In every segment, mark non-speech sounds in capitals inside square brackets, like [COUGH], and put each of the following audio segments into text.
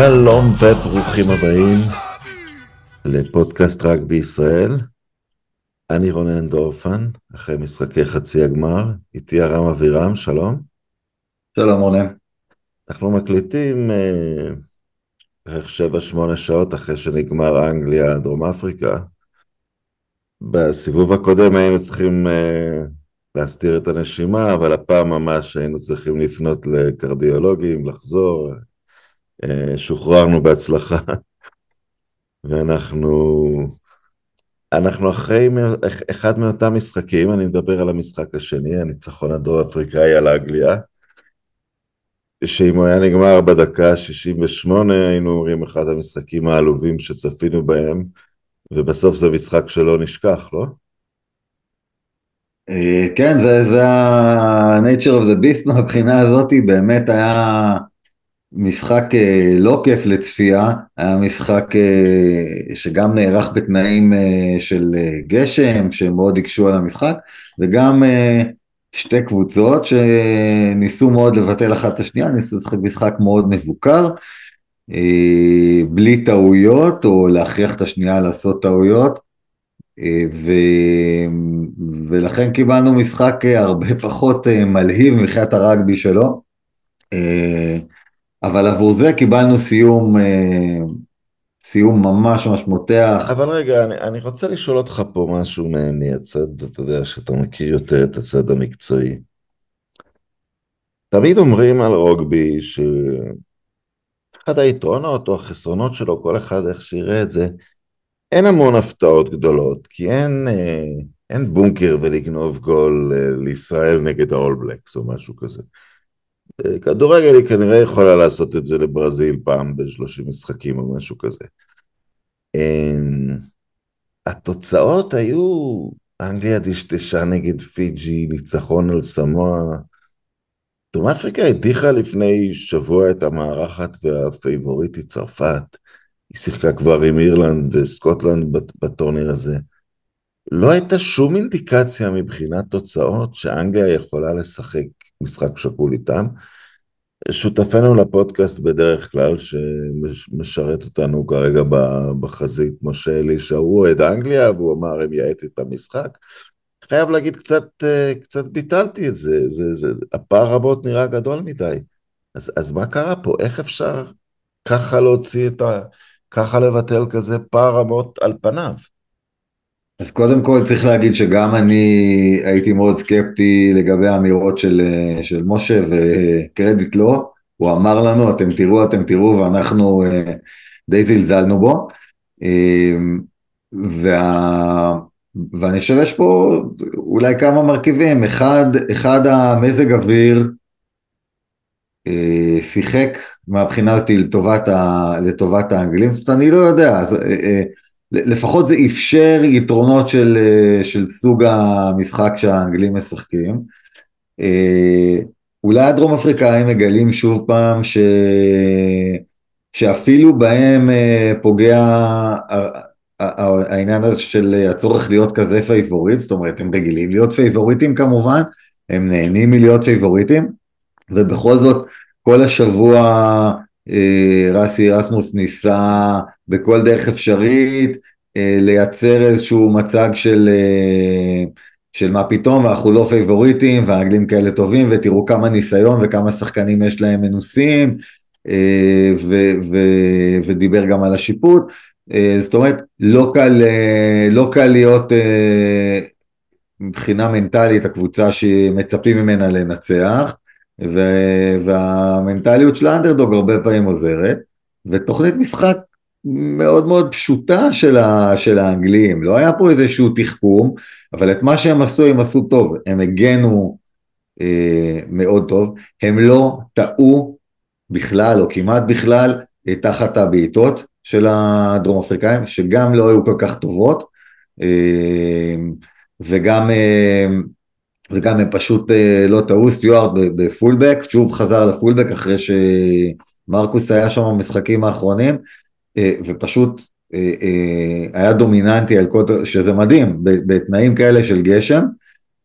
שלום וברוכים הבאים לפודקאסט רק בישראל. אני רונן דורפן, אחרי משחקי חצי הגמר, איתי הרם אבירם, שלום. שלום רונן. אנחנו מקליטים בערך שבע שמונה שעות אחרי שנגמר אנגליה, דרום אפריקה. בסיבוב הקודם היינו צריכים uh, להסתיר את הנשימה, אבל הפעם ממש היינו צריכים לפנות לקרדיולוגים, לחזור, שוחררנו בהצלחה, ואנחנו אנחנו אחרי אחד מאותם משחקים, אני מדבר על המשחק השני, הניצחון הדרום אפריקאי על האנגליה, שאם הוא היה נגמר בדקה 68, היינו אומרים אחד המשחקים העלובים שצפינו בהם, ובסוף זה משחק שלא נשכח, לא? אה, כן, זה ה-nature of the beast מהבחינה הזאת, באמת היה משחק אה, לא כיף לצפייה, היה משחק אה, שגם נערך בתנאים של גשם, שמאוד הקשו על המשחק, וגם שתי קבוצות שניסו מאוד לבטל אחת את השנייה, ניסו לשחק משחק מאוד מבוקר, אה, בלי טעויות או להכריח את השנייה לעשות טעויות אה, ו... ולכן קיבלנו משחק אה, הרבה פחות מלהיב מבחינת הרגבי שלו אבל עבור זה קיבלנו סיום סיום ממש ממש מותח. אבל רגע, אני, אני רוצה לשאול אותך פה משהו מהצד, אתה יודע, שאתה מכיר יותר את הצד המקצועי. תמיד אומרים על רוגבי ש... אחד היתרונות או החסרונות שלו, כל אחד איך שיראה את זה, אין המון הפתעות גדולות, כי אין, אה, אין בונקר ולגנוב גול אה, לישראל נגד האול בלקס או משהו כזה. כדורגל היא כנראה יכולה לעשות את זה לברזיל פעם ב-30 משחקים או משהו כזה. התוצאות היו אנגליה דשדשה נגד פיג'י, ניצחון על סמואה, דרום אפריקה הדיחה לפני שבוע את המארחת והפייבוריטית צרפת, היא שיחקה כבר עם אירלנד וסקוטלנד בטורניר הזה. לא הייתה שום אינדיקציה מבחינת תוצאות שאנגליה יכולה לשחק משחק שקול איתם. שותפנו לפודקאסט בדרך כלל, שמשרת אותנו כרגע בחזית, משה אלישע, הוא אוהד אנגליה, והוא אמר, הם יעט את המשחק. חייב להגיד, קצת, אה, קצת ביטלתי את זה, זה, זה, זה הפער רבות נראה גדול מדי. אז, אז מה קרה פה? איך אפשר ככה להוציא את ה... ככה לבטל כזה פער רמות על פניו? אז קודם כל צריך להגיד שגם אני הייתי מאוד סקפטי לגבי האמירות של, אה, של משה וקרדיט לו, הוא אמר לנו אתם תראו אתם תראו ואנחנו אה, די זלזלנו בו. וה... ואני חושב שיש פה אולי כמה מרכיבים, אחד, אחד המזג אוויר אה, שיחק מהבחינה הזאת לטובת, ה, לטובת האנגלים, זאת אומרת אני לא יודע, אז, אה, אה, לפחות זה אפשר יתרונות של, אה, של סוג המשחק שהאנגלים משחקים. אה, אולי הדרום אפריקאים מגלים שוב פעם ש... שאפילו בהם אה, פוגע העניין הזה של הצורך להיות כזה פייבוריט, זאת אומרת הם רגילים להיות פייבוריטים כמובן, הם נהנים מלהיות פייבוריטים, ובכל זאת כל השבוע ראסי ארסמוס ניסה בכל דרך אפשרית אה, לייצר איזשהו מצג של, אה, של מה פתאום ואנחנו לא פייבוריטים והאנגלים כאלה טובים ותראו כמה ניסיון וכמה שחקנים יש להם מנוסים ו, ו, ודיבר גם על השיפוט. אה, זאת אומרת, לא קל, אה, לא קל להיות אה, מבחינה מנטלית הקבוצה שמצפים ממנה לנצח, והמנטליות של האנדרדוג הרבה פעמים עוזרת, ותוכנית משחק מאוד מאוד פשוטה של, ה, של האנגלים, לא היה פה איזשהו תחכום, אבל את מה שהם עשו הם עשו טוב, הם הגנו אה, מאוד טוב, הם לא טעו בכלל או כמעט בכלל תחת הבעיטות, של הדרום אפריקאים, שגם לא היו כל כך טובות, אה, וגם, אה, וגם הם פשוט אה, לא טעו, סטיוארט בפולבק, שוב חזר לפולבק אחרי שמרקוס היה שם במשחקים האחרונים, ופשוט היה דומיננטי על כל, שזה מדהים, בתנאים כאלה של גשם,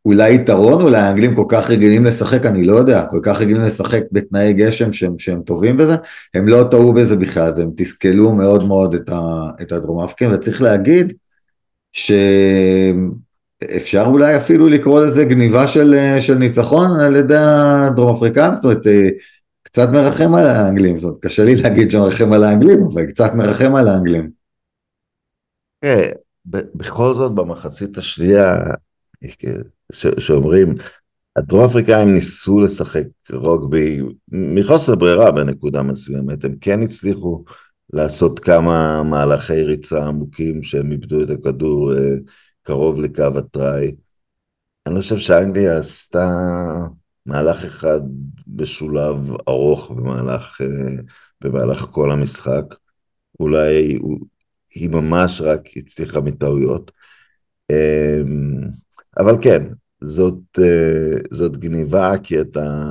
אולי יתרון, אולי האנגלים כל כך רגילים לשחק, אני לא יודע, כל כך רגילים לשחק בתנאי גשם שהם, שהם טובים בזה, הם לא טעו בזה בכלל, והם תסכלו מאוד מאוד את, ה, את הדרום אפריקים, וצריך להגיד שאפשר אולי אפילו לקרוא לזה גניבה של, של ניצחון על ידי הדרום אפריקאים, זאת אומרת, קצת מרחם על האנגלים, זאת אומרת, קשה לי להגיד שמרחם על האנגלים, אבל קצת מרחם על האנגלים. כן, בכל זאת במחצית השנייה, שאומרים, הדרום אפריקאים ניסו לשחק רוגבי מחוסר ברירה בנקודה מסוימת, הם כן הצליחו לעשות כמה מהלכי ריצה עמוקים שהם איבדו את הכדור אה, קרוב לקו הטראי. אני חושב שאנגליה עשתה מהלך אחד בשולב ארוך במהלך, אה, במהלך כל המשחק. אולי היא ממש רק הצליחה מטעויות. אמ, אבל כן, זאת, אה, זאת גניבה כי אתה,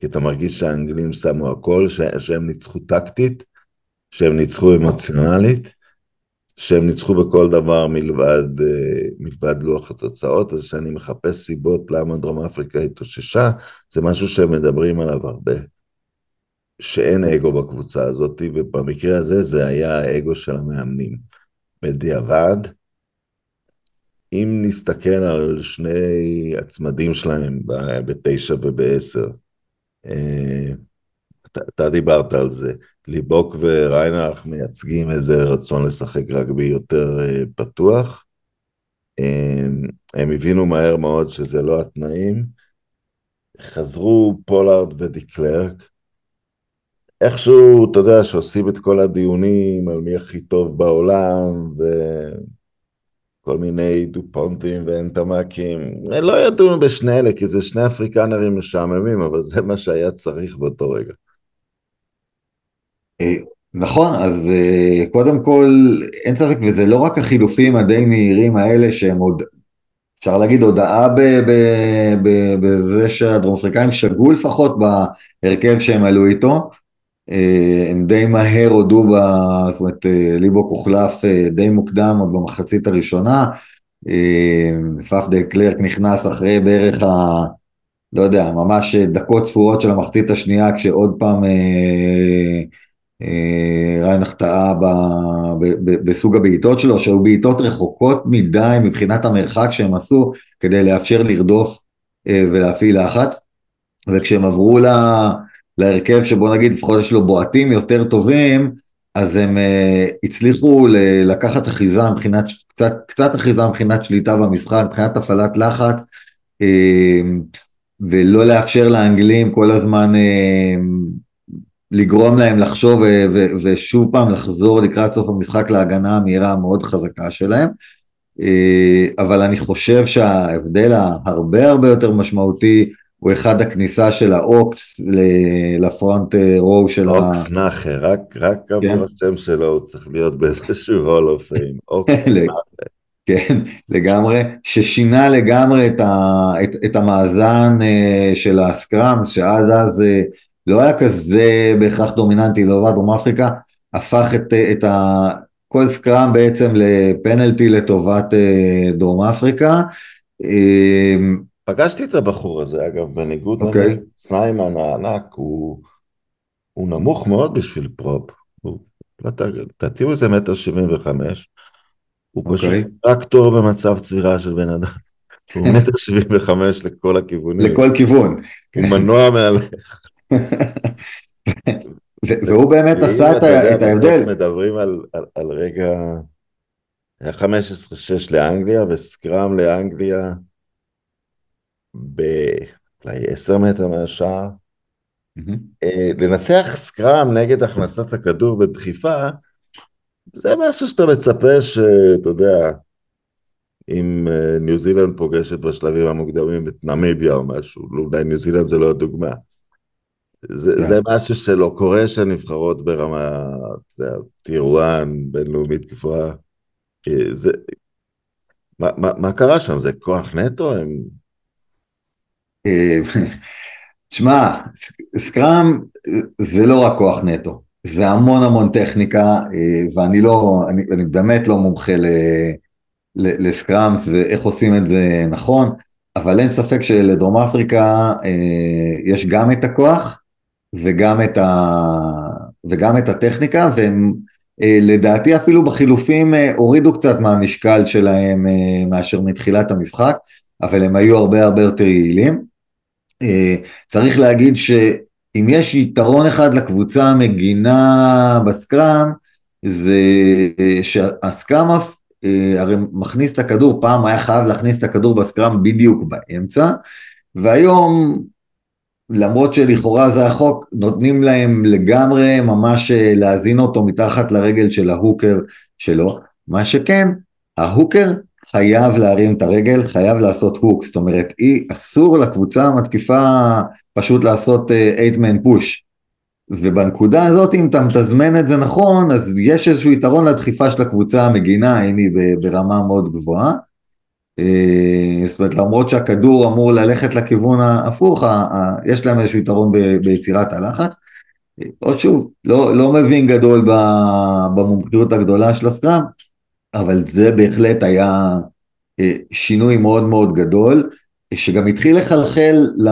כי אתה מרגיש שהאנגלים שמו הכל, שהם ניצחו טקטית, שהם ניצחו אמוציונלית, שהם ניצחו בכל דבר מלבד, אה, מלבד לוח התוצאות, אז כשאני מחפש סיבות למה דרום אפריקה התאוששה, זה משהו שהם מדברים עליו הרבה. שאין אגו בקבוצה הזאת, ובמקרה הזה זה היה האגו של המאמנים. בדיעבד, אם נסתכל על שני הצמדים שלהם בתשע ובעשר, אה, אתה דיברת על זה, ליבוק וריינח מייצגים איזה רצון לשחק רגבי יותר אה, פתוח. הם הבינו מהר מאוד שזה לא התנאים. חזרו פולארד ודיקלרק. איכשהו, אתה יודע, שעושים את כל הדיונים על מי הכי טוב בעולם, וכל מיני דופונטים ואנטמקים. לא ידעו בשני אלה, כי זה שני אפריקנרים משעממים, אבל זה מה שהיה צריך באותו רגע. אה, נכון, אז אה, קודם כל, אין ספק, וזה לא רק החילופים הדי מהירים האלה שהם עוד, אפשר להגיד הודעה בזה שהדרום אפריקאים שגו לפחות בהרכב שהם עלו איתו, אה, הם די מהר הודו, ב, זאת אומרת ליבוק הוחלף די מוקדם עוד במחצית הראשונה, פאף דה קלרק נכנס אחרי בערך ה... לא יודע, ממש דקות ספורות של המחצית השנייה כשעוד פעם אה, ריינח טעה בסוג הבעיטות שלו, שהיו בעיטות רחוקות מדי מבחינת המרחק שהם עשו כדי לאפשר לרדוף אה, ולהפעיל לחץ, וכשהם עברו לה, להרכב שבוא נגיד לפחות יש לו בועטים יותר טובים, אז הם uh, הצליחו לקחת אחיזה מבחינת, קצת, קצת אחיזה מבחינת שליטה במשחק, מבחינת הפעלת לחץ, uh, ולא לאפשר לאנגלים כל הזמן uh, לגרום להם לחשוב ושוב פעם לחזור לקראת סוף המשחק להגנה המהירה המאוד חזקה שלהם. אה, אבל אני חושב שההבדל ההרבה הרבה יותר משמעותי הוא אחד הכניסה של ה Ox ל front row אה, של ה... Ox Nché, רק, רק כן. השם שלו הוא צריך להיות באיזשהו hall of fame, Ox Nché. כן, לגמרי, ששינה לגמרי את, ה, את, את המאזן אה, של ה scrums, שאז אז לא היה כזה בהכרח דומיננטי לעומת דרום אפריקה, הפך את, את ה... כל scrum בעצם לפנלטי לטובת אה, דרום אפריקה. אה, פגשתי את הבחור הזה אגב, בניגוד okay. אוקיי. לסניימן הענק, הוא, הוא נמוך מאוד בשביל prop. לדעתי הוא איזה מטר שבעים וחמש. הוא okay. פשוט אוקיי. טרקטור במצב צבירה של בן אדם. הוא [LAUGHS] מטר שבעים וחמש לכל הכיוונים. לכל כיוון. הוא מנוע מהלך. [LAUGHS] [LAUGHS] והוא באמת עשה את ההבדל. מדברים על, רגע, היה 15-6 לאנגליה וסקראם לאנגליה באולי 10 מטר מהשער. אה, לנצח סקראם נגד הכנסת הכדור בדחיפה, זה משהו שאתה מצפה שאתה יודע, אם אה, ניו זילנד פוגשת בשלבים המוקדמים את נמיביה או משהו, אולי ניו זילנד זה לא הדוגמה. זה. כן. זה משהו שלא קורה שהנבחרות ברמה, טיר 1, בינלאומית גבוהה. זה... מה, מה, מה קרה שם? זה כוח נטו? הם... אה, תשמע, סקראם זה לא רק כוח נטו, זה המון המון טכניקה, אה, ואני לא, אני, אני באמת לא מומחה ל, ל, לסקראמס ואיך עושים את זה נכון. אבל אין ספק שלדרום אפריקה אה, יש גם את הכוח וגם את, ה, וגם את הטכניקה, והם אה, לדעתי אפילו בחילופים אה, הורידו קצת מהמשקל שלהם אה, מאשר מתחילת המשחק, אבל הם היו הרבה הרבה יותר יעילים. אה, צריך להגיד שאם יש יתרון אחד לקבוצה המגינה בסקראם, זה אה, שהסקראם אה, הרי מכניס את הכדור, פעם היה חייב להכניס את הכדור בסקראם בדיוק באמצע, והיום למרות שלכאורה זה החוק, נותנים להם לגמרי ממש להזין אותו מתחת לרגל של ההוקר שלו, מה שכן, ההוקר חייב להרים את הרגל, חייב לעשות הוק, זאת אומרת, אי, אסור לקבוצה המתקיפה פשוט לעשות 8-man push. ובנקודה הזאת אם אתה מתזמן את זה נכון אז יש איזשהו יתרון לדחיפה של הקבוצה המגינה אם היא ברמה מאוד גבוהה. אה, זאת אומרת למרות שהכדור אמור ללכת לכיוון ההפוך יש להם איזשהו יתרון ביצירת הלחץ. עוד שוב לא, לא מבין גדול במומחיות הגדולה של הסקראם אבל זה בהחלט היה אה, שינוי מאוד מאוד גדול שגם התחיל לחלחל ל,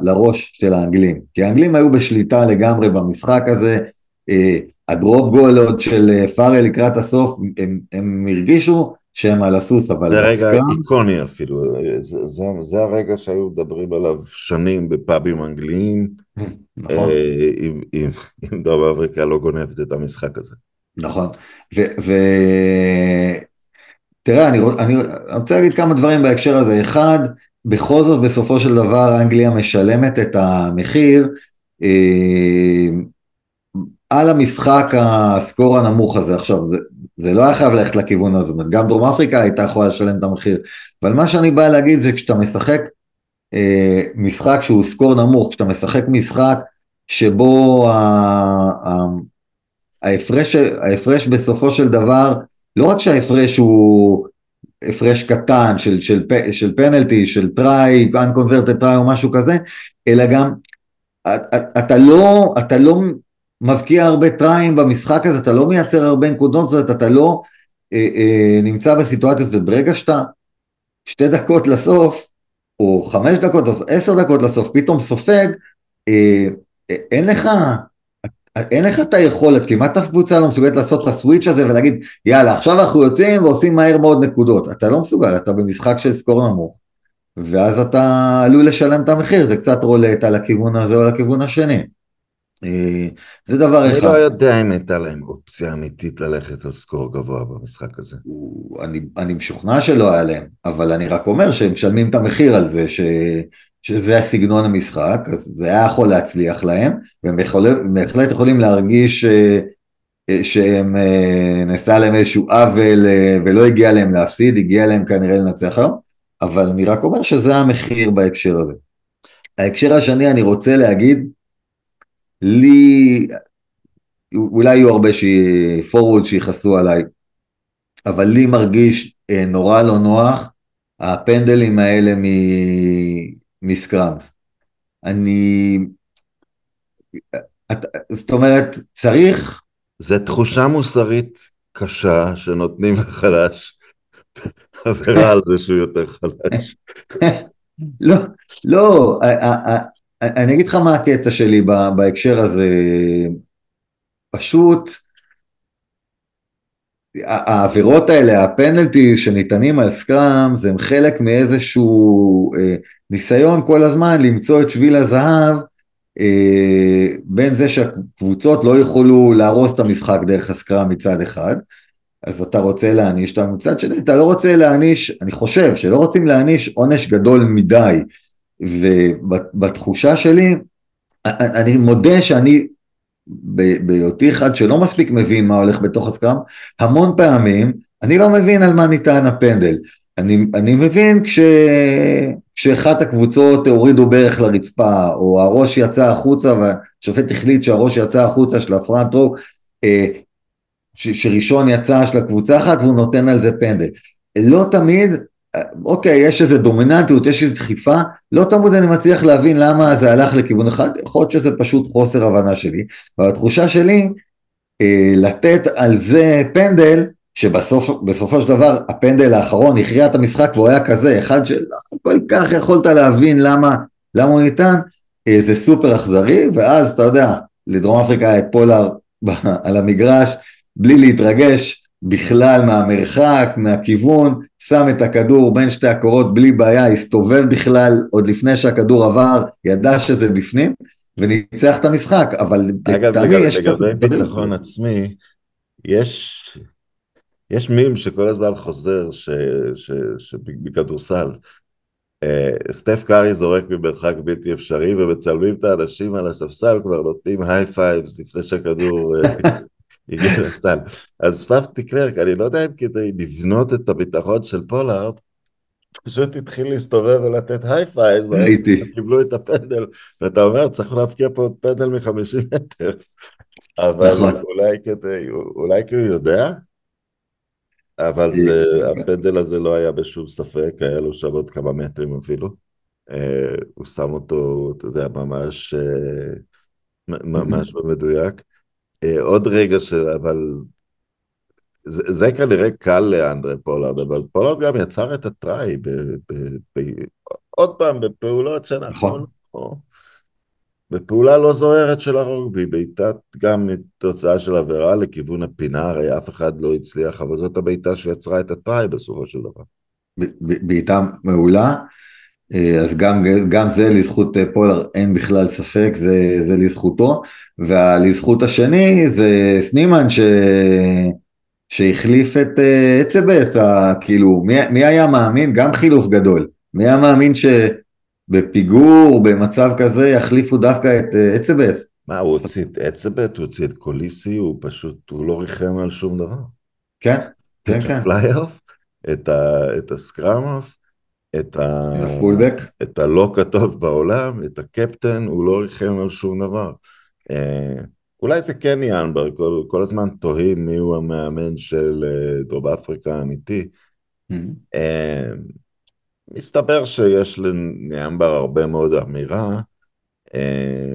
לראש של האנגלים, כי האנגלים היו בשליטה לגמרי במשחק הזה, אה, הדרופ גולות של אה, פארל לקראת הסוף, הם, הם הרגישו שהם על הסוס, אבל... זה רגע איקוני אפילו, זה, זה, זה הרגע שהיו מדברים עליו שנים בפאבים אנגליים, נכון. אה, אם, אם, אם דרום אפריקה לא גונבת את המשחק הזה. נכון, ו... ו... תראה, אני, אני רוצה להגיד כמה דברים בהקשר הזה. אחד, בכל זאת בסופו של דבר אנגליה משלמת את המחיר אה, על המשחק הסקור הנמוך הזה. עכשיו, זה, זה לא היה חייב ללכת לכיוון הזה, גם דרום אפריקה הייתה יכולה לשלם את המחיר, אבל מה שאני בא להגיד זה כשאתה משחק אה, משחק שהוא סקור נמוך, כשאתה משחק משחק שבו ההפרש, ההפרש בסופו של דבר, לא רק שההפרש הוא הפרש קטן של, של, של פנלטי, של טראי, unconverted טראי או משהו כזה, אלא גם אתה לא, אתה לא מבקיע הרבה טריים במשחק הזה, אתה לא מייצר הרבה נקודות, זאת אתה לא אה, אה, נמצא בסיטואציה הזאת, ברגע שאתה שתי דקות לסוף, או חמש דקות, או עשר דקות לסוף, פתאום סופג, אה, אה אין לך אין לך את היכולת, כמעט אף קבוצה לא מסוגלת לעשות את הסוויץ' הזה ולהגיד יאללה עכשיו אנחנו יוצאים ועושים מהר מאוד נקודות, אתה לא מסוגל, אתה במשחק של סקור נמוך ואז אתה עלול לשלם את המחיר, זה קצת רולט על הכיוון הזה או על הכיוון השני. אה, זה דבר אחד. אני לא יודע אם הייתה להם אופציה אמיתית ללכת על סקור גבוה במשחק הזה. אני, אני משוכנע שלא היה להם, אבל אני רק אומר שהם משלמים את המחיר על זה, ש, שזה הסגנון המשחק, אז זה היה יכול להצליח להם, והם יכולים, בהחלט יכולים להרגיש אה, אה, שהם נעשה להם איזשהו עוול ולא הגיע להם להפסיד, הגיע להם כנראה לנצח היום, אבל אני רק אומר שזה המחיר בהקשר הזה. ההקשר השני אני רוצה להגיד, לי, אולי יהיו הרבה פורוורד שיכעסו עליי, אבל לי מרגיש נורא לא נוח הפנדלים האלה מסקראמס. אני... זאת אומרת, צריך... זו תחושה מוסרית קשה שנותנים לחלש [LAUGHS] עבירה על זה שהוא יותר חלש. לא, לא, אני אגיד לך מה הקטע שלי בהקשר הזה. פשוט, העבירות האלה, הפנלטי שניתנים על סקראם, זה חלק מאיזשהו אה, ניסיון כל הזמן למצוא את שביל הזהב אה, בין זה שהקבוצות לא יכולו להרוס את המשחק דרך הסקראם מצד אחד, אז אתה רוצה להעניש אותם מצד שני, אתה לא רוצה להעניש, אני חושב שלא רוצים להעניש עונש גדול מדי, ובתחושה שלי, אני מודה שאני בהיותי אחד שלא מספיק מבין מה הולך בתוך הסקראם, המון פעמים אני לא מבין על מה ניתן הפנדל. אני, אני מבין כש, כשאחת הקבוצות הורידו ברך לרצפה, או הראש יצא החוצה והשופט החליט שהראש יצא החוצה של הפרנט רו, אה, שראשון יצא של הקבוצה אחת והוא נותן על זה פנדל. לא תמיד, אוקיי, יש איזה דומיננטיות, יש איזו דחיפה, לא תמיד אני מצליח להבין למה זה הלך לכיוון אחד, יכול להיות שזה פשוט חוסר הבנה שלי, אבל התחושה שלי, אה, לתת על זה פנדל, שבסופו של דבר הפנדל האחרון הכריע את המשחק והוא היה כזה, אחד שלא כל כך יכולת להבין למה, למה הוא ניתן, אה, זה סופר אכזרי, ואז אתה יודע, לדרום אפריקה את פולאר [LAUGHS] על המגרש, בלי להתרגש בכלל מהמרחק, מהכיוון, שם את הכדור בין שתי הקורות בלי בעיה, הסתובב בכלל עוד לפני שהכדור עבר, ידע שזה בפנים, וניצח את המשחק, אבל לטעמי יש קצת... אגב, לגבי ביטחון עצמי, יש, יש מים שכל הזמן חוזר שבכדורסל, אה, סטף קארי זורק ממרחק בלתי אפשרי ומצלמים את האנשים על הספסל כבר נותנים high fives לפני שהכדור אה, הגיע לסל. אז פאף דה קלרק, אני לא יודע אם כדי לבנות את הביטחון של פולארד, פשוט התחיל להסתובב ולתת high fives, ראיתי. קיבלו את הפנדל, ואתה אומר צריך להפקיע פה עוד פנדל מחמישים מטר, אבל נכון. אולי כדי, אולי כי הוא יודע, אבל אה, זה, הפנדל הזה לא היה בשום ספק, היה לו שם עוד כמה מטרים אפילו. אה, הוא שם אותו, אתה יודע, ממש, אה, ממש [LAUGHS] במדויק. עוד רגע ש... אבל זה, זה כנראה קל להנדרה פולארד, אבל פולארד גם יצר את ה try, ב, ב, ב, עוד פעם, בפעולות שאנחנו... נכון. לא- בפעולה לא זוהרת של הרוגבי, בעיטת גם תוצאה של עבירה לכיוון הפינה, הרי אף אחד לא הצליח, אבל זאת הבעיטה שיצרה את הטראי בסופו של דבר. בעיטה מעולה, אה, אז גם, גם זה לזכות אה, פולר, אין בכלל ספק, זה, זה לזכותו, ולזכות השני זה סנימן ש... שהחליף את אה, אצבט, כאילו, מי, מי היה מאמין? גם חילוף גדול. מי היה מאמין ש... בפיגור, במצב כזה, יחליפו דווקא את אה, אצבט. מה, הוא הוציא את אצבט, הוא הוציא את קוליסי, הוא פשוט, הוא לא ריחם על שום דבר. כן, כן, כן. את ה fly-half, את, את ה scrum-half, את, ה... ה fullback. את ה lock הטוב בעולם, את הקפטן, הוא לא ריחם על שום דבר. אה, אולי זה כן יאנבר, כל, כל הזמן תוהים מי הוא המאמן של אה, דרום אפריקה האמיתי. Mm-hmm. אה, מסתבר שיש לניאמבר הרבה מאוד אמירה. אה,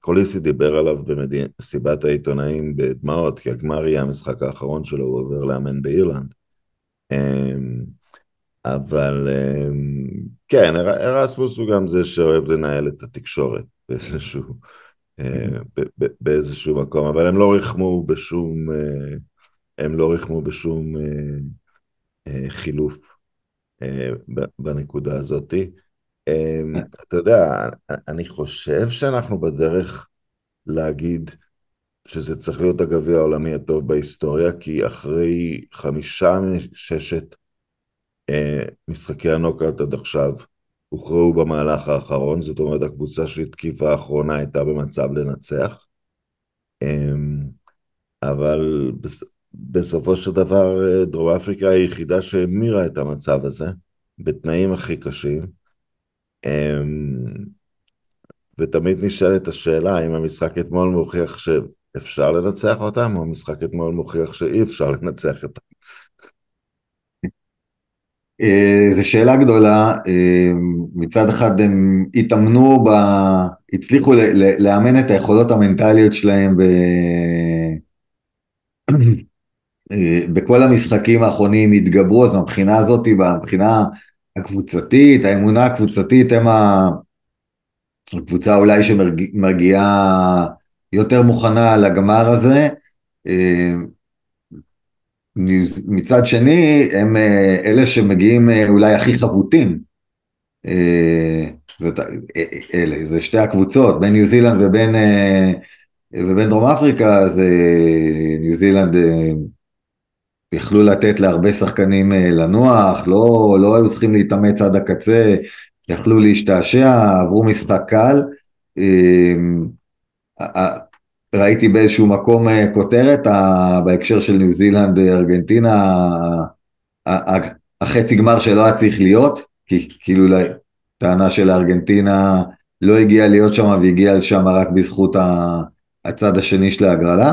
קוליסי דיבר עליו במסיבת העיתונאים בדמעות, כי הגמר יהיה המשחק האחרון שלו, הוא עובר לאמן באירלנד. אה, אבל אה, כן, ארסמוס הוא גם זה שאוהב לנהל את התקשורת באיזשהו, באיזשהו מקום, אבל הם לא ריחמו בשום, הם לא ריחמו בשום חילוף בנקודה הזאת. אמ, אתה יודע, אני חושב שאנחנו בדרך להגיד שזה צריך להיות הגביע העולמי הטוב בהיסטוריה, כי אחרי חמישה מששת אה, משחקי הנוקאוט עד עכשיו הוכרעו במהלך האחרון, זאת אומרת הקבוצה שהתקיפה האחרונה הייתה במצב לנצח. אמ, אבל בסופו של דבר אה, דרום אפריקה היא היחידה שהמירה את המצב הזה, בתנאים הכי קשים. אמ, ותמיד נשאלת השאלה האם המשחק אתמול מוכיח שאפשר לנצח אותם, או המשחק אתמול מוכיח שאי אפשר לנצח אותם. ושאלה אה, גדולה, אה, מצד אחד הם התאמנו, ב... הצליחו לאמן את היכולות המנטליות שלהם ב... אה, בכל המשחקים האחרונים התגברו, אז מבחינה הזאת, מבחינה הקבוצתית, האמונה הקבוצתית הם הקבוצה אולי שמגיעה יותר מוכנה לגמר הזה. אה, מצד שני, הם אה, אלה שמגיעים אולי הכי חבוטים. זאת, אלה, זה שתי הקבוצות, בין ניו זילנד ובין, ובין דרום אפריקה, אז ניו זילנד יכלו לתת להרבה שחקנים אה, לנוח, לא, לא היו צריכים להתאמץ עד הקצה, יכלו להשתעשע, עברו משחק קל. ראיתי באיזשהו מקום אה, כותרת בהקשר של ניו זילנד, אה, ארגנטינה, החצי גמר שלא היה צריך להיות, כי כאילו טענה של ארגנטינה לא הגיעה להיות שם והגיעה לשם רק בזכות הצד השני של ההגרלה.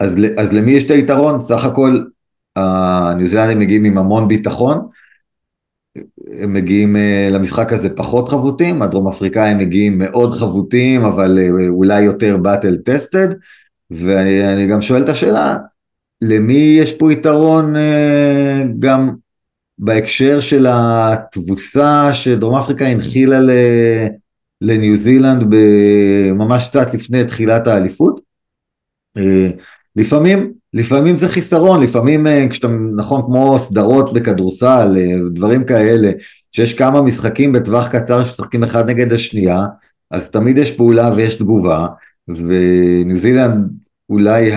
אז, אז למי יש את היתרון? סך הכל הניו זילנדים מגיעים עם המון ביטחון, הם מגיעים uh, למשחק הזה פחות חבוטים, הדרום אפריקאים מגיעים מאוד חבוטים, אבל uh, אולי יותר באטל טסטד, ואני גם שואל את השאלה, למי יש פה יתרון אה, גם בהקשר של התבוסה שדרום אפריקה הנחילה לניו זילנד ממש קצת לפני תחילת האליפות? אה, לפעמים, לפעמים זה חיסרון, לפעמים אה, כשאתה, נכון, כמו סדרות בכדורסל, דברים כאלה, שיש כמה משחקים בטווח קצר שמשחקים אחד נגד השנייה, אז תמיד יש פעולה ויש תגובה, וניו זילנד אולי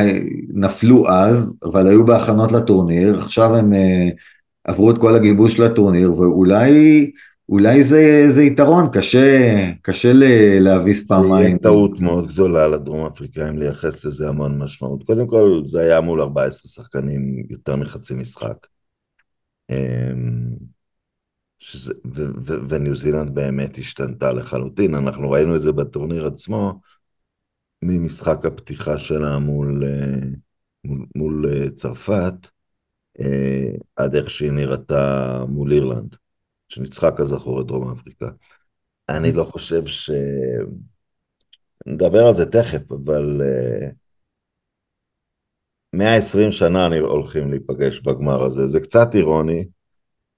נפלו אז, אבל היו בהכנות לטורניר, עכשיו הם עברו את כל הגיבוש לטורניר, ואולי אולי זה, זה יתרון, קשה, קשה להביס פעמיים. יהיה טעות מאוד גדולה לדרום אפריקאים לייחס לזה המון משמעות. קודם כל, זה היה מול 14 שחקנים, יותר מחצי משחק. אמ, שזה, ו, ו, וניו זילנד באמת השתנתה לחלוטין, אנחנו ראינו את זה בטורניר עצמו, ממשחק הפתיחה שלה מול, אה, מול, מול אה, צרפת, אה, עד איך שהיא נראתה מול אירלנד, שניצחה כזכור את דרום אפריקה. אני לא חושב ש... נדבר על זה תכף, אבל 120 שנה אני הולכים להיפגש בגמר הזה. זה קצת אירוני,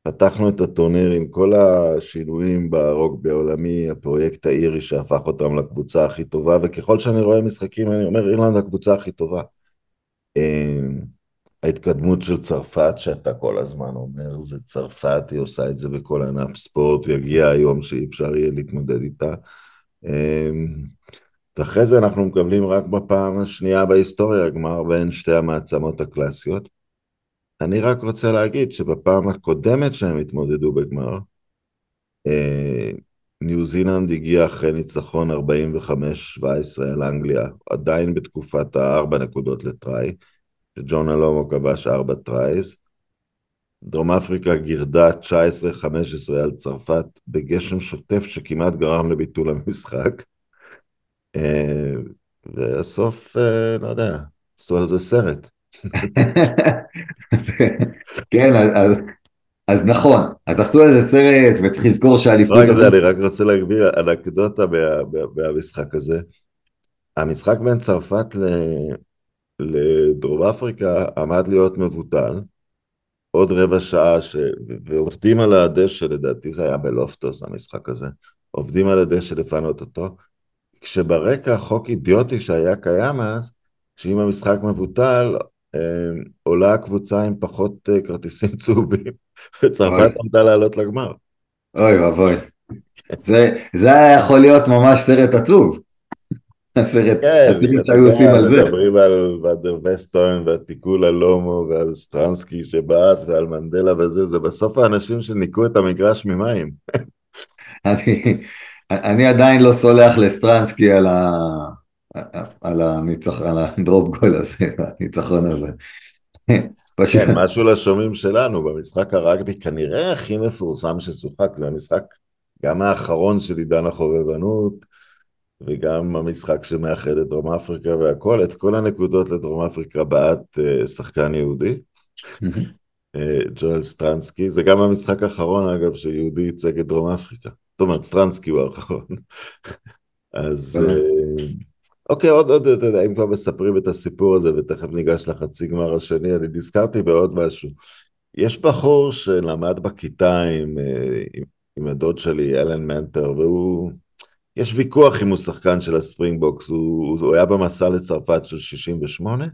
פתחנו את הטורניר עם כל השינויים ברוגבי העולמי, הפרויקט האירי שהפך אותם לקבוצה הכי טובה, וככל שאני רואה משחקים אני אומר, אירלנד הקבוצה הכי טובה. ההתקדמות של צרפת, שאתה כל הזמן אומר, זה צרפת, היא עושה את זה בכל ענף ספורט, יגיע היום שאי אפשר יהיה להתמודד איתה. אמ, ואחרי זה אנחנו מקבלים רק בפעם השנייה בהיסטוריה, גמר בין שתי המעצמות הקלאסיות. אני רק רוצה להגיד שבפעם הקודמת שהם התמודדו בגמר, אה, ניו זילנד הגיע אחרי ניצחון 45-17 על אנגליה, עדיין בתקופת הארבע נקודות ל try, שג'ונה לומו כבש ארבע tries. דרום אפריקה גירדה 19-15 על צרפת בגשם שוטף שכמעט גרם לביטול המשחק. אה, והסוף, אה, לא יודע, עשו על זה סרט. [LAUGHS] כן, אז, אז נכון, אז עשו איזה סרט וצריך לזכור שהאליפות... רק זה, אני רק רוצה להגביר אנקדוטה מהמשחק הזה. המשחק בין צרפת לדרום אפריקה עמד להיות מבוטל. עוד רבע שעה, ש... ועובדים על הדשא, לדעתי זה היה בלופטוס המשחק הזה, עובדים על הדשא לפנות אותו, כשברקע חוק אידיוטי שהיה קיים אז, שאם המשחק מבוטל, אמ, עולה הקבוצה עם פחות אה, כרטיסים צהובים, [LAUGHS] וצרפת עמדה לעלות לגמר. אוי ואבוי. זה, זה היה יכול להיות ממש סרט עצוב. הסרט, כן, הסרט שהיו עושים על זה. מדברים על ואדר וסטוין והתיקול על לומו ועל סטרנסקי שבעט ועל מנדלה וזה, זה בסוף האנשים שניקו את המגרש ממים. [LAUGHS] אני, אני עדיין לא סולח לסטרנסקי על, ה, על, הניצח, על הדרופ גול הזה, הניצחון הזה. [LAUGHS] כן, משהו לשומעים שלנו, במשחק הרגבי כנראה הכי מפורסם ששוחק, זה המשחק גם האחרון של עידן החובבנות, וגם המשחק שמאחד את דרום אפריקה והכל, את כל הנקודות לדרום אפריקה בעט אה, שחקן יהודי, אה, ג'ואל סטרנסקי, זה גם המשחק האחרון אגב שיהודי ייצג את דרום אפריקה, זאת אומרת סטרנסקי הוא האחרון, [LAUGHS] אז... אוקיי, עוד, עוד, אתה יודע, אם כבר מספרים את הסיפור הזה ותכף ניגש לחצי גמר השני, אני נזכרתי בעוד משהו. יש בחור שלמד בכיתה עם, אה, עם, עם הדוד שלי, אלן מנטר, והוא... יש ויכוח אם הוא שחקן של הספרינגבוקס, הוא, הוא היה במסע לצרפת של 68,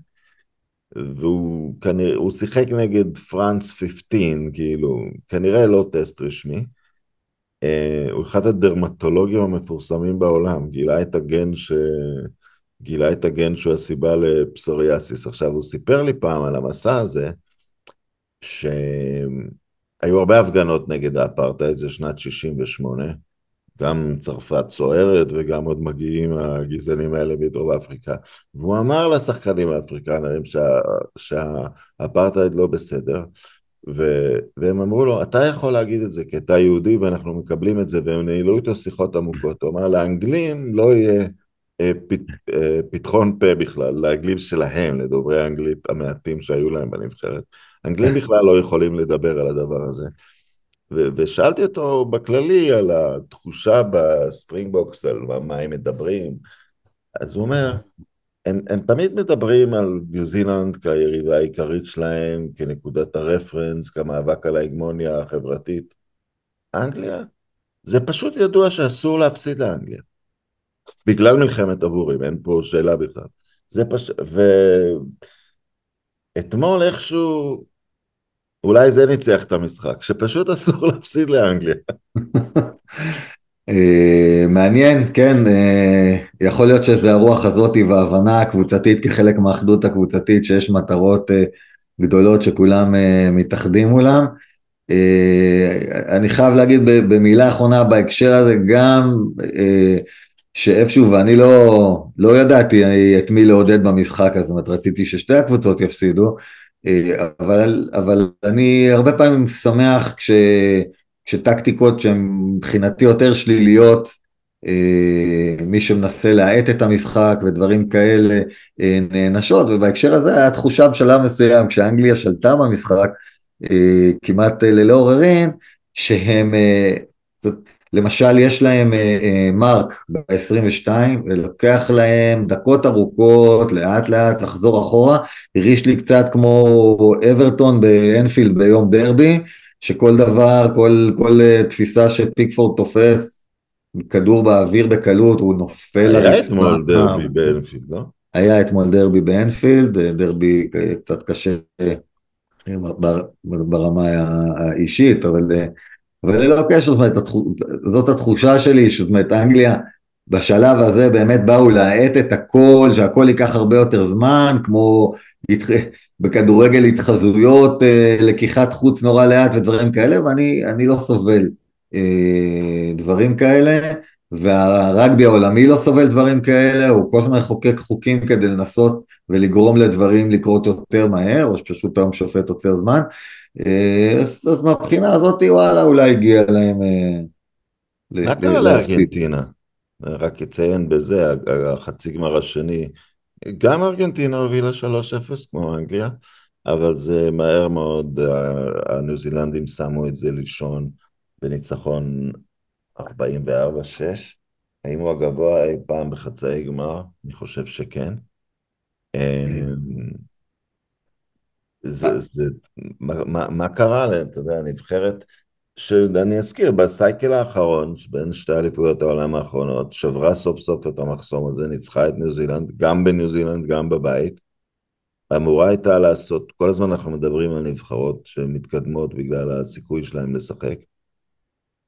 והוא כנראה, הוא שיחק נגד פרנס 15, כאילו, כנראה לא טסט רשמי. Uh, הוא אחד הדרמטולוגים המפורסמים בעולם, גילה את הגן ש... גילה את הגן שהוא הסיבה לפסוריאסיס. עכשיו, הוא סיפר לי פעם על המסע הזה, שהיו הרבה הפגנות נגד האפרטהייד, זה שנת 68, גם צרפת סוערת וגם עוד מגיעים הגזענים האלה מדרום אפריקה. והוא אמר לשחקנים האפריקנרים שה, שהאפרטהייד לא בסדר, ו, והם אמרו לו, אתה יכול להגיד את זה כי אתה יהודי ואנחנו מקבלים את זה, והם ניהלו איתו שיחות עמוקות. הוא אמר, לאנגלים לא יהיה אה, פת, אה, פתחון פה בכלל, לאנגלים שלהם, לדוברי האנגלית המעטים שהיו להם בנבחרת. אנגלים בכלל לא יכולים לדבר על הדבר הזה. ושאלתי אותו בכללי על התחושה בספרינגבוקס, על מה הם מדברים, אז הוא אומר, הם, הם תמיד מדברים על ניו זילנד כיריבה העיקרית שלהם, כנקודת הרפרנס, כמאבק על ההגמוניה החברתית. אנגליה? זה פשוט ידוע שאסור להפסיד לאנגליה. בגלל מלחמת עבורים, אין פה שאלה בכלל. זה פשוט... ואתמול איכשהו, אולי זה ניצח את המשחק, שפשוט [LAUGHS] אסור להפסיד לאנגליה. אה, מעניין, כן, אה, יכול להיות שזה הרוח הזאת וההבנה הקבוצתית כחלק מהאחדות הקבוצתית שיש מטרות אה, גדולות שכולם מתאחדים מולם. אני חייב להגיד במילה אחרונה בהקשר הזה גם שאיפשהו ואני לא, לא ידעתי את מי לעודד במשחק, הזה, זאת אומרת רציתי ששתי הקבוצות יפסידו, אבל, אבל אני הרבה פעמים שמח כש... שטקטיקות שהן מבחינתי יותר שליליות, אה, מי שמנסה להאט את המשחק ודברים כאלה אה, נענשות, ובהקשר הזה היה תחושה בשלב מסוים, כשאנגליה שלטה במשחק, אה, כמעט ללא עוררין, שהם, זאת, למשל יש להם מרק ב-22 ולוקח להם דקות ארוכות לאט לאט לחזור אחורה, הרגיש לי קצת כמו אברטון באנפילד ביום דרבי, שכל דבר, כל, כל uh, תפיסה שפיקפורד תופס, כדור באוויר בקלות, הוא נופל לרצפה. היה אתמול דרבי באנפילד, לא? היה אתמול דרבי באנפילד, אה, דרבי אה, קצת קשה ברמה האישית, אבל, אבל זה לא קשר, זאת אומרת, זאת התחושה שלי, זאת אומרת, אנגליה בשלב הזה באמת באו להאט את הכל, שהכל ייקח הרבה יותר זמן, כמו בכדורגל התחזויות, אה, לקיחת חוץ נורא לאט ודברים כאלה, ואני לא סובל אה, דברים כאלה, והרגבי העולמי לא סובל דברים כאלה, הוא כל הזמן מחוקק חוקים כדי לנסות ולגרום לדברים לקרות יותר מהר, או שפשוט היום שופט עוצר זמן, אז, אז מהבחינה הזאת וואלה אולי הגיע להם... מה קרה לארגנטינה? רק אציין בזה, החצי גמר השני, גם ארגנטינה הובילה 3-0 כמו אנגליה, אבל זה מהר מאוד, הניו זילנדים שמו את זה לישון בניצחון 44-6. האם הוא הגבוה אי פעם בחצאי גמר? אני חושב שכן. זה, זה, מה, מה, קרה להם? אתה יודע, הנבחרת שאני אזכיר, בסייקל האחרון, בין שתי אליפויות העולם האחרונות, שברה סוף סוף את המחסום הזה, ניצחה את ניו זילנד, גם בניו זילנד, גם בבית. אמורה הייתה לעשות, כל הזמן אנחנו מדברים על נבחרות שמתקדמות בגלל הסיכוי שלהם לשחק.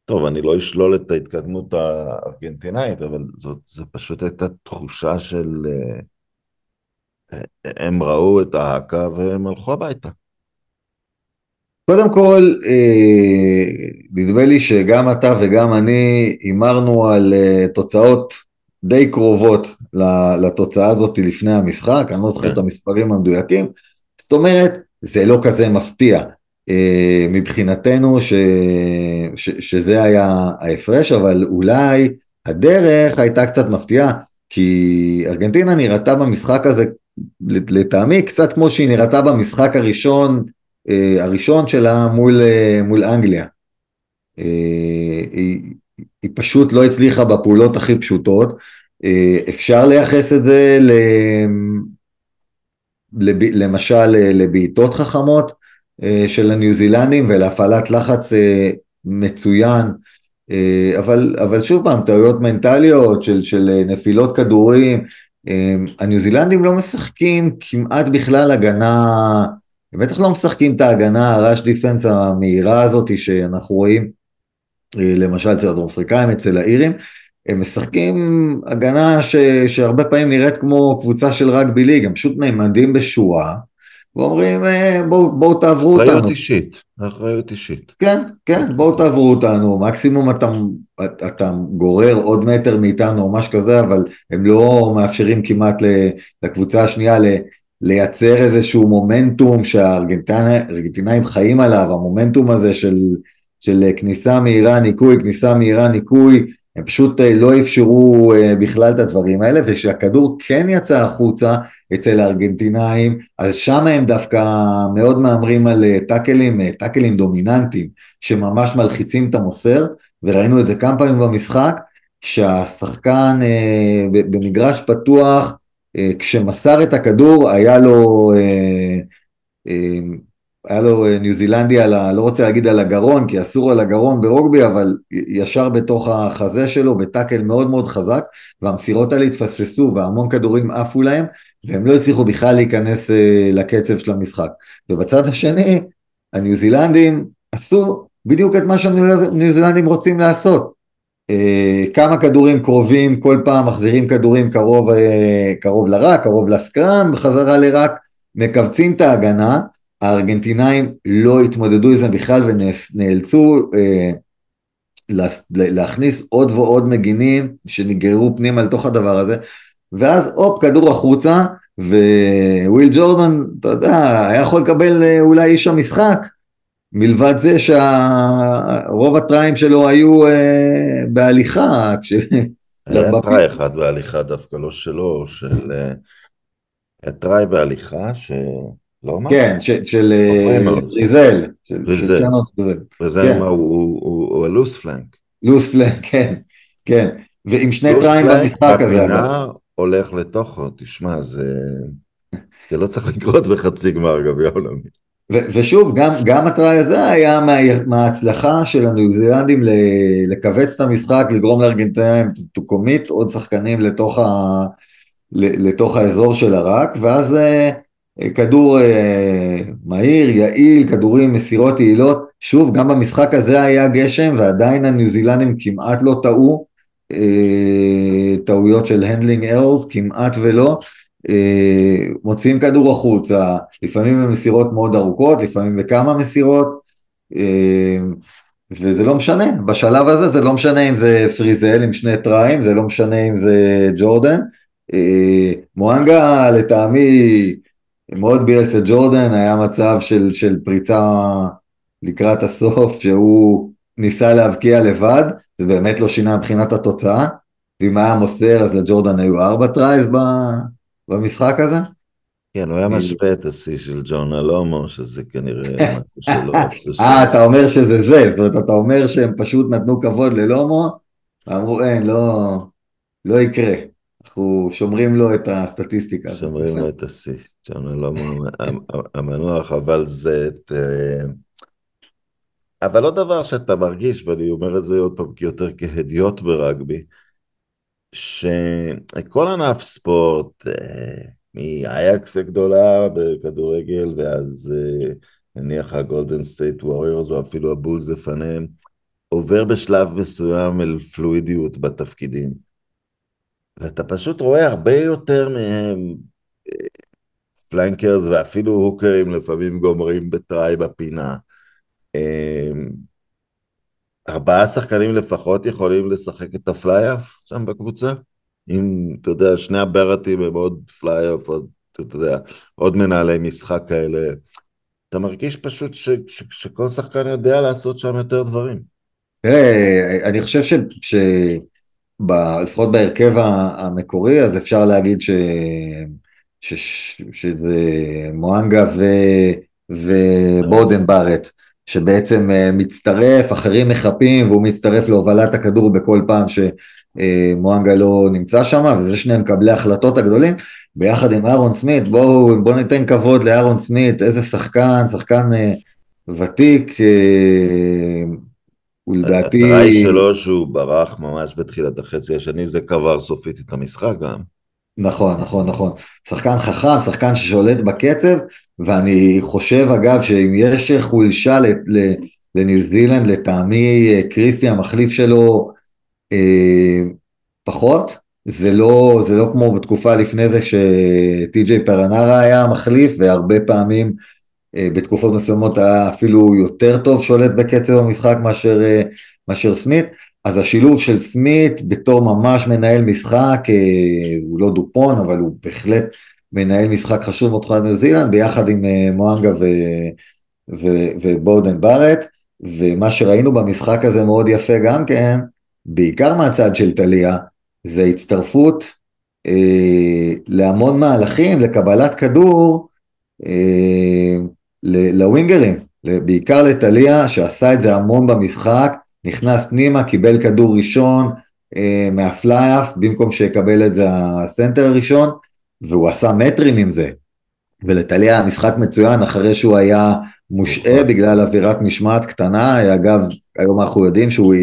טוב, אני לא אשלול את ההתקדמות הארגנטינאית, אבל זאת, זאת פשוט הייתה תחושה של... אה, הם ראו את ההאקה והם הלכו הביתה. קודם כל, אה, נדמה לי שגם אתה וגם אני הימרנו על אה, תוצאות די קרובות לתוצאה הזאת לפני המשחק, אני לא זוכר את כן. המספרים המדויקים, זאת אומרת, זה לא כזה מפתיע אה, מבחינתנו ש, ש, שזה היה ההפרש, אבל אולי הדרך הייתה קצת מפתיעה, כי ארגנטינה נראתה במשחק הזה, לטעמי, קצת כמו שהיא נראתה במשחק הראשון אה, הראשון שלה מול, אה, מול אנגליה. אה, היא, היא פשוט לא הצליחה בפעולות הכי פשוטות. אפשר לייחס את זה ל, לב, למשל לבעיטות חכמות של הניו זילנדים ולהפעלת לחץ מצוין, אבל, אבל שוב פעם, טעויות מנטליות של, של נפילות כדורים, הניו זילנדים לא משחקים כמעט בכלל הגנה הם בטח לא משחקים את ההגנה, הראש דיפנס המהירה הזאת שאנחנו רואים אה, למשל אצל הדרום אפריקאים, אצל האירים, הם משחקים הגנה ש, שהרבה פעמים נראית כמו קבוצה של רגבי ליג, הם פשוט נעמדים בשורה ואומרים אה, בואו בוא תעברו אותנו. אחריות אישית, אחריות אישית. כן, כן, בואו תעברו אותנו, מקסימום אתה, אתה גורר עוד מטר מאיתנו או משהו כזה, אבל הם לא מאפשרים כמעט לקבוצה השנייה לייצר איזשהו מומנטום שהארגנטינאים חיים עליו, המומנטום הזה של, של כניסה מהירה ניקוי, כניסה מהירה ניקוי, הם פשוט אה, לא אפשרו אה, בכלל את הדברים האלה, וכשהכדור כן יצא החוצה אצל הארגנטינאים, אז שם הם דווקא מאוד מהמרים על אה, טאקלים, טאקלים דומיננטיים, שממש מלחיצים את המוסר, וראינו את זה כמה פעמים במשחק, כשהשחקן במגרש פתוח, כשמסר את הכדור היה לו היה לו אה, ניו זילנדי על ה... לא רוצה להגיד על הגרון, כי אסור על הגרון ברוגבי, אבל ישר בתוך החזה שלו, בטאקל מאוד מאוד חזק, והמסירות האלה התפספסו, והמון כדורים עפו להם, והם לא הצליחו בכלל להיכנס אה, לקצב של המשחק. ובצד השני, הניו זילנדים עשו בדיוק את מה שהניו זילנדים רוצים לעשות. אה, כמה כדורים קרובים, כל פעם מחזירים כדורים קרוב, קרוב לרק, קרוב לסקראם, בחזרה לרק, מכווצים את ההגנה, הארגנטינאים לא התמודדו עם זה בכלל ונאלצו אה, להכניס עוד ועוד מגינים שנגררו פנימה לתוך הדבר הזה ואז הופ כדור החוצה וויל ג'ורדן אתה יודע היה יכול לקבל אה, אולי איש המשחק מלבד זה שרוב הטריים שלו היו אה, בהליכה כש... היה [LAUGHS] טראי אחד בהליכה דווקא לא שלו של אה, טראי בהליכה ש... לא מה? כן, של פריזל. פריזל. פריזל הוא הלוס פלנק. לוס פלנק, [LAUGHS] כן, כן. ועם שני טריים במשחק הזה. בפינה הולך לתוכו, תשמע, זה... זה לא צריך לקרות בחצי גמר גביע עולמי. ושוב, גם, גם ה try הזה היה מה, מההצלחה של הניו זילנדים לכווץ את המשחק, לגרום לארגנטינאים to commit עוד שחקנים לתוך, ה, לתוך האזור של ה ruck, ואז אה, כדור אה, מהיר, יעיל, כדורים, מסירות יעילות. שוב, גם במשחק הזה היה גשם ועדיין הניו זילנדים כמעט לא טעו. אה, טעויות של handling errors, כמעט ולא. אה, מוציאים כדור החוצה, לפעמים במסירות מאוד ארוכות, לפעמים בכמה מסירות. וזה לא משנה, בשלב הזה זה לא משנה אם זה פריזל עם שני טריים, זה לא משנה אם זה ג'ורדן. מואנגה לטעמי מאוד ביאס את ג'ורדן, היה מצב של, של פריצה לקראת הסוף, שהוא ניסה להבקיע לבד, זה באמת לא שינה מבחינת התוצאה, ואם היה מוסר אז לג'ורדן היו ארבע tries במשחק הזה. כן, הוא היה משווה את השיא של ג'ונה לומו, שזה כנראה [LAUGHS] משהו שלא... אה, אתה אומר שזה זה, זאת אומרת, אתה אומר שהם פשוט נתנו כבוד ללומו, ואמרו, אין, לא, לא יקרה. אנחנו שומרים לו את הסטטיסטיקה. שומרים לו את השיא, שומרים לו המנוח, אבל זה את... אה, אבל עוד דבר שאתה מרגיש, ואני אומר את זה עוד פעם יותר כהדיוט ברגבי, שכל ענף ספורט, אה, מאייקס הגדולה בכדורגל, ואז אה, נניח הגולדן סטייט ווריורס, או אפילו הבולס לפניהם, עובר בשלב מסוים אל פלואידיות בתפקידים. ואתה פשוט רואה הרבה יותר מהם flankers ואפילו הוקרים לפעמים גומרים ב try בפינה. אמ, ארבעה שחקנים לפחות יכולים לשחק את הפלייאף שם בקבוצה? אם, אתה יודע, שני הברטים הם עוד פלייאף, עוד, אתה יודע, עוד מנהלי משחק כאלה. אתה מרגיש פשוט ש, ש, שכל שחקן יודע לעשות שם יותר דברים. תראה, אני חושב ש... ש... ב, לפחות בהרכב המקורי, אז אפשר להגיד ש, ש, שזה מואנגה ו, ובודן בארט, שבעצם אה, מצטרף, אחרים מחפים, והוא מצטרף להובלת הכדור בכל פעם שמואנגה לא נמצא שם, וזה שני מקבלי ההחלטות הגדולים, ביחד עם אהרון סמית, בואו בוא ניתן כבוד לאהרון סמית, איזה שחקן, שחקן אה, ותיק, אה, הוא לדעתי... הטראי שלו שהוא ברח ממש בתחילת החצי השני, זה קבר סופית את המשחק גם. נכון, נכון, נכון. שחקן חכם, שחקן ששולט בקצב, ואני חושב אגב שאם יש חולשה לניו זילנד, לטעמי קריסטי המחליף שלו אה, פחות, זה לא, זה לא כמו בתקופה לפני זה שטי.ג'יי פרנרה היה המחליף, והרבה פעמים אה, בתקופות מסוימות היה אפילו יותר טוב שולט בקצב המשחק מאשר, אה, מאשר סמית, אז השילוב של סמית בתור ממש מנהל משחק, אה, הוא לא דופון אבל הוא בהחלט מנהל משחק חשוב מאוד מבחינת ניו זילנד ביחד עם מואנגה ו, ו, ובודן בארט. ומה שראינו במשחק הזה מאוד יפה גם כן, בעיקר מהצד של טליה, זה הצטרפות אה, להמון מהלכים, לקבלת כדור, אה, לווינגרים, בעיקר לטליה שעשה את זה המון במשחק, נכנס פנימה, קיבל כדור ראשון אה, מהפלייאף במקום שיקבל את זה הסנטר הראשון והוא עשה מטרים עם זה. ולטליה המשחק מצוין אחרי שהוא היה מושעה נכון. בגלל עבירת משמעת קטנה, אגב היום אנחנו יודעים שהוא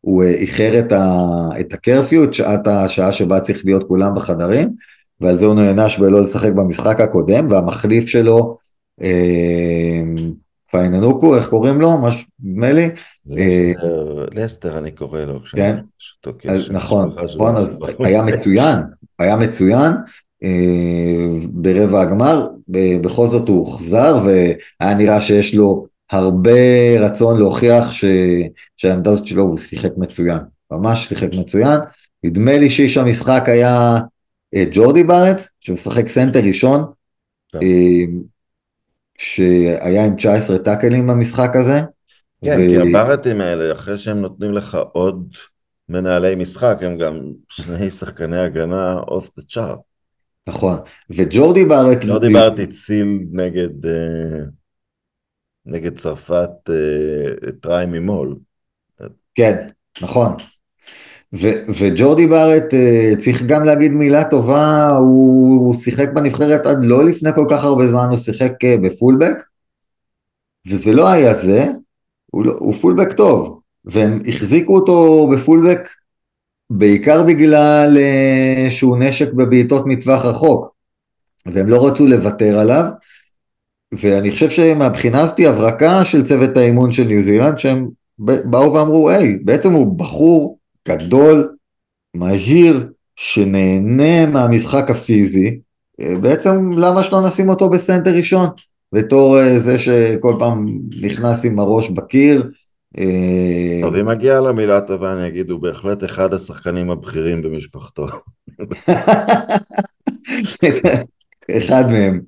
הוא איחר את, ה, את הקרפיות, שעת השעה שבה צריך להיות כולם בחדרים, ועל זה הוא נענש בלא לשחק במשחק הקודם, והמחליף שלו, אה, פיינגאנוקו, איך קוראים לו? משהו, נדמה לי. לסטר, לסטר אני קורא לו, כן, נכון. נכון, אז היה מצוין, היה מצוין. אה, ברבע הגמר, בכל זאת הוא הוחזר והיה נראה שיש לו הרבה רצון להוכיח ש... שהעמדה הזאת שלו הוא שיחק מצוין, ממש שיחק מצוין. נדמה לי שאיש המשחק היה אה, ג'ורדי בארט, שמשחק סנטר ראשון, כן. אה, שהיה עם 19 טאקלים במשחק הזה. כן, ו- כי הברטים האלה, אחרי שהם נותנים לך עוד מנהלי משחק, הם גם שני שחקני הגנה off the chart. נכון, וג'ורדי בארט, לא דיברתי הציל נגד, אה, נגד צרפת אה, try ממול. כן, נכון. וג'ורדי בארט, אה, צריך גם להגיד מילה טובה, הוא, הוא שיחק בנבחרת עד לא לפני כל כך הרבה זמן, הוא שיחק אה, ב fullback, וזה לא היה זה, הוא, לא, הוא פולבק טוב, והם החזיקו אותו בפולבק בעיקר בגלל אה, שהוא נשק בבעיטות מטווח רחוק, והם לא רצו לוותר עליו, ואני חושב שמבחינה הזאת הברקה של צוות האימון של ניו זילנד, שהם באו ואמרו, היי, בעצם הוא בחור גדול, מהיר, שנהנה מהמשחק הפיזי, אה, בעצם למה שלא נשים אותו בסנטר ראשון, בתור אה, זה שכל פעם נכנס עם הראש בקיר. אה, טוב, אם מגיע לה מילה טובה, אני אגיד, הוא בהחלט אחד השחקנים הבכירים במשפחתו. [LAUGHS] אחד מהם.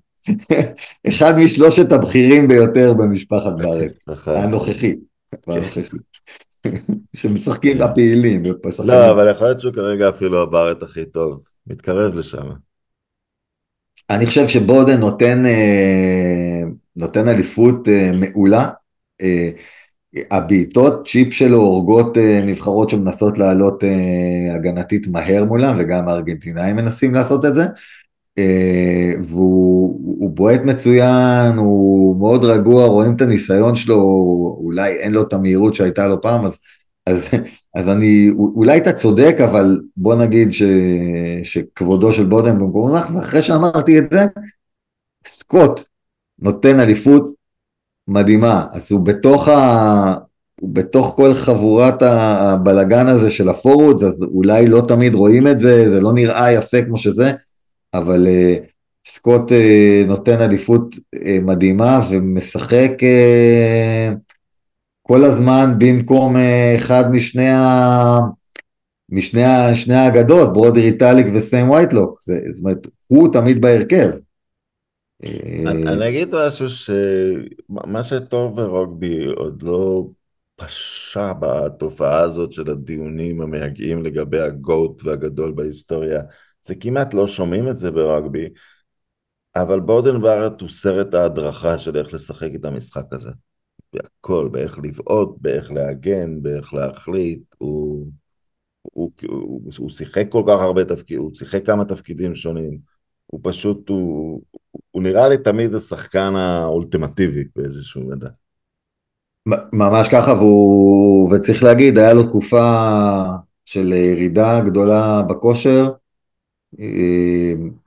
אחד משלושת הבכירים ביותר במשפחת [LAUGHS] בארץ. הנוכחי. שמשחקים הפעילים. לא, אבל יכול להיות שהוא כרגע אפילו הברט הכי טוב. מתקרב לשם. אני חושב שבודן נותן, אה, נותן אליפות אה, מעולה. אה, הבעיטות צ'יפ שלו הורגות נבחרות שמנסות לעלות הגנתית מהר מולם, וגם הארגנטינאים מנסים לעשות את זה. אה, והוא הוא בועט מצוין, הוא מאוד רגוע, רואים את הניסיון שלו, אולי אין לו את המהירות שהייתה לו פעם, אז, אז, אז אני, אולי אתה צודק, אבל בוא נגיד ש, שכבודו של בודן במקום מונח, ואחרי שאמרתי את זה, סקוט נותן אליפות מדהימה, אז הוא בתוך ה... הוא בתוך כל חבורת הבלגן הזה של הפורודס, אז אולי לא תמיד רואים את זה, זה לא נראה יפה כמו שזה, אבל uh, סקוט uh, נותן אליפות uh, מדהימה ומשחק uh, כל הזמן במקום uh, אחד משני, ה... משני ה... שני האגדות, ברודי ריטליק וסם וייטלוק, זה, זאת אומרת, הוא תמיד בהרכב. אני אגיד משהו שמה שטוב ברוגבי עוד לא פשע בתופעה הזאת של הדיונים המייגעים לגבי הגוט והגדול בהיסטוריה. זה כמעט לא שומעים את זה ברוגבי, אבל בודן בארט הוא סרט ההדרכה של איך לשחק את המשחק הזה. בהכל, באיך לבעוט, באיך להגן, באיך להחליט, הוא, הוא, הוא, הוא שיחק כל כך הרבה תפקידים, הוא שיחק כמה תפקידים שונים, הוא פשוט, הוא, הוא נראה לי תמיד השחקן האולטימטיבי באיזשהו מידע. ממש ככה, והוא, וצריך להגיד, היה לו תקופה של ירידה גדולה בכושר,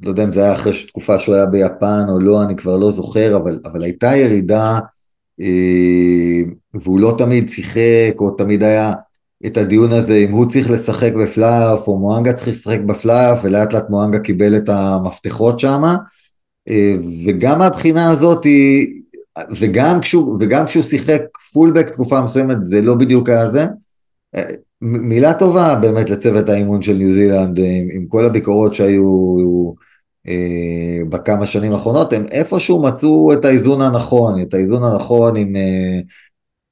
לא יודע אם זה היה אחרי תקופה שהוא היה ביפן או לא, אני כבר לא זוכר, אבל, אבל הייתה ירידה והוא לא תמיד שיחק, או תמיד היה את הדיון הזה אם הוא צריך לשחק בפלייאוף או מואנגה צריך לשחק בפלייאוף, ולאט לאט מואנגה קיבל את המפתחות שם, וגם מהבחינה הזאת, וגם כשהוא, וגם כשהוא שיחק פולבק תקופה מסוימת, זה לא בדיוק היה זה. מילה טובה באמת לצוות האימון של ניו זילנד, עם, עם כל הביקורות שהיו אה, בכמה שנים האחרונות, הם איפשהו מצאו את האיזון הנכון, את האיזון הנכון עם, אה,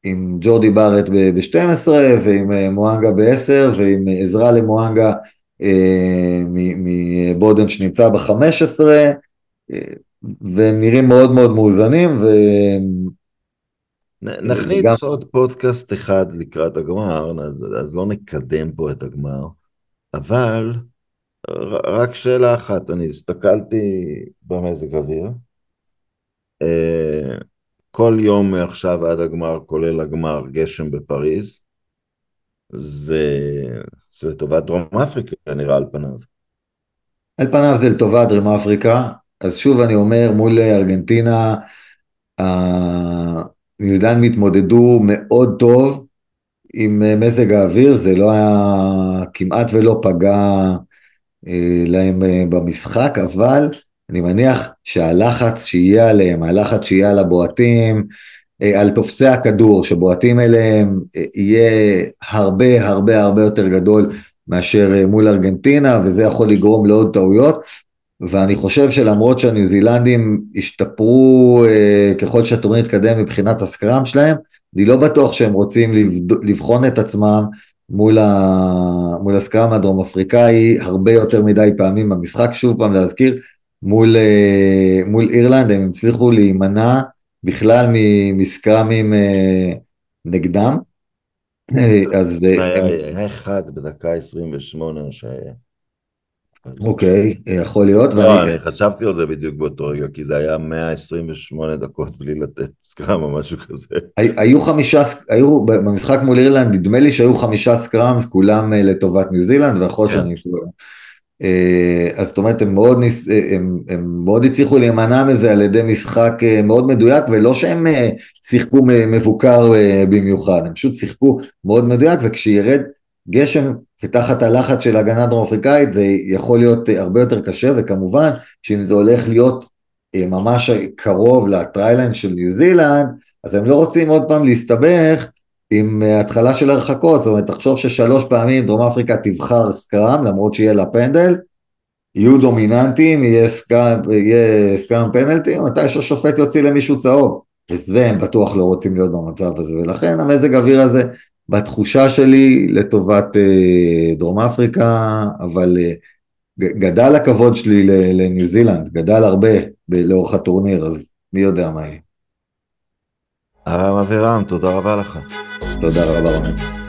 עם ג'ורדי בארט ב-12 ועם אה, מואנגה ב-10 ועם עזרה למואנגה אה, מבודן שנמצא ב-15 אה, והם נראים מאוד מאוד מאוזנים ו... נכניס גם... עוד פודקאסט אחד לקראת הגמר, אז, אז לא נקדם פה את הגמר, אבל רק שאלה אחת, אני הסתכלתי במזג אוויר. אה, כל יום מעכשיו עד הגמר, כולל הגמר, גשם בפריז. זה, זה לטובת דרום אפריקה, נראה על פניו. על פניו זה לטובת דרום אפריקה, אז שוב אני אומר, מול ארגנטינה, ניו זילנד התמודדו מאוד טוב עם מזג האוויר, זה לא היה, כמעט ולא פגע אה, להם אה, במשחק, אבל אני מניח שהלחץ שיהיה עליהם, הלחץ שיהיה על הבועטים, אה, על תופסי הכדור שבועטים אליהם, יהיה הרבה הרבה הרבה יותר גדול מאשר מול ארגנטינה, וזה יכול לגרום לעוד טעויות. ואני חושב שלמרות שהניו זילנדים השתפרו אה, ככל שהטורניר התקדם מבחינת הסקראם שלהם, אני לא בטוח שהם רוצים לבחון את עצמם מול, ה... מול הסקראם הדרום אפריקאי הרבה יותר מדי פעמים במשחק, שוב פעם להזכיר, מול, אה, מול אירלנד הם הצליחו להימנע בכלל מסקראמים אה, נגדם. אה, אז... היה אחד בדקה 28 שהיה... אוקיי, יכול להיות. לא, אני חשבתי על זה בדיוק באותו רגע, כי זה היה 128 דקות בלי לתת סקראם או משהו כזה. היו חמישה, היו במשחק מול אירלנד, נדמה לי שהיו חמישה סקראמס, כולם אה, לטובת ניו זילנד, ויכול להיות כן. שאני... אה, אז זאת אומרת, הם מאוד, ניס, אה, הם, הם מאוד הצליחו להימנע מזה על ידי משחק מאוד מדויק, ולא שהם שיחקו מבוקר במיוחד, הם פשוט שיחקו מאוד מדויק, וכשירד גשם ותחת הלחץ של הגנה דרום אפריקאית זה יכול להיות אה, הרבה יותר קשה וכמובן שאם זה הולך להיות אה, ממש קרוב לטריילנד של ניו זילנד אז הם לא רוצים עוד פעם להסתבך עם אה, התחלה של הרחקות, זאת אומרת תחשוב ששלוש פעמים דרום אפריקה תבחר סקראם למרות שיהיה לה פנדל יהיו דומיננטיים, יהיה סקראם, פנלטי, מתי שהשופט יוציא למישהו צהוב. וזה הם בטוח לא רוצים להיות במצב הזה. ולכן המזג אוויר הזה בתחושה שלי לטובת אה, דרום אפריקה, אבל אה, גדל הכבוד שלי לניו זילנד, גדל הרבה לאורך הטורניר, אז מי יודע מה יהיה. הרב אבירם, תודה רבה לך. תודה רבה רבה.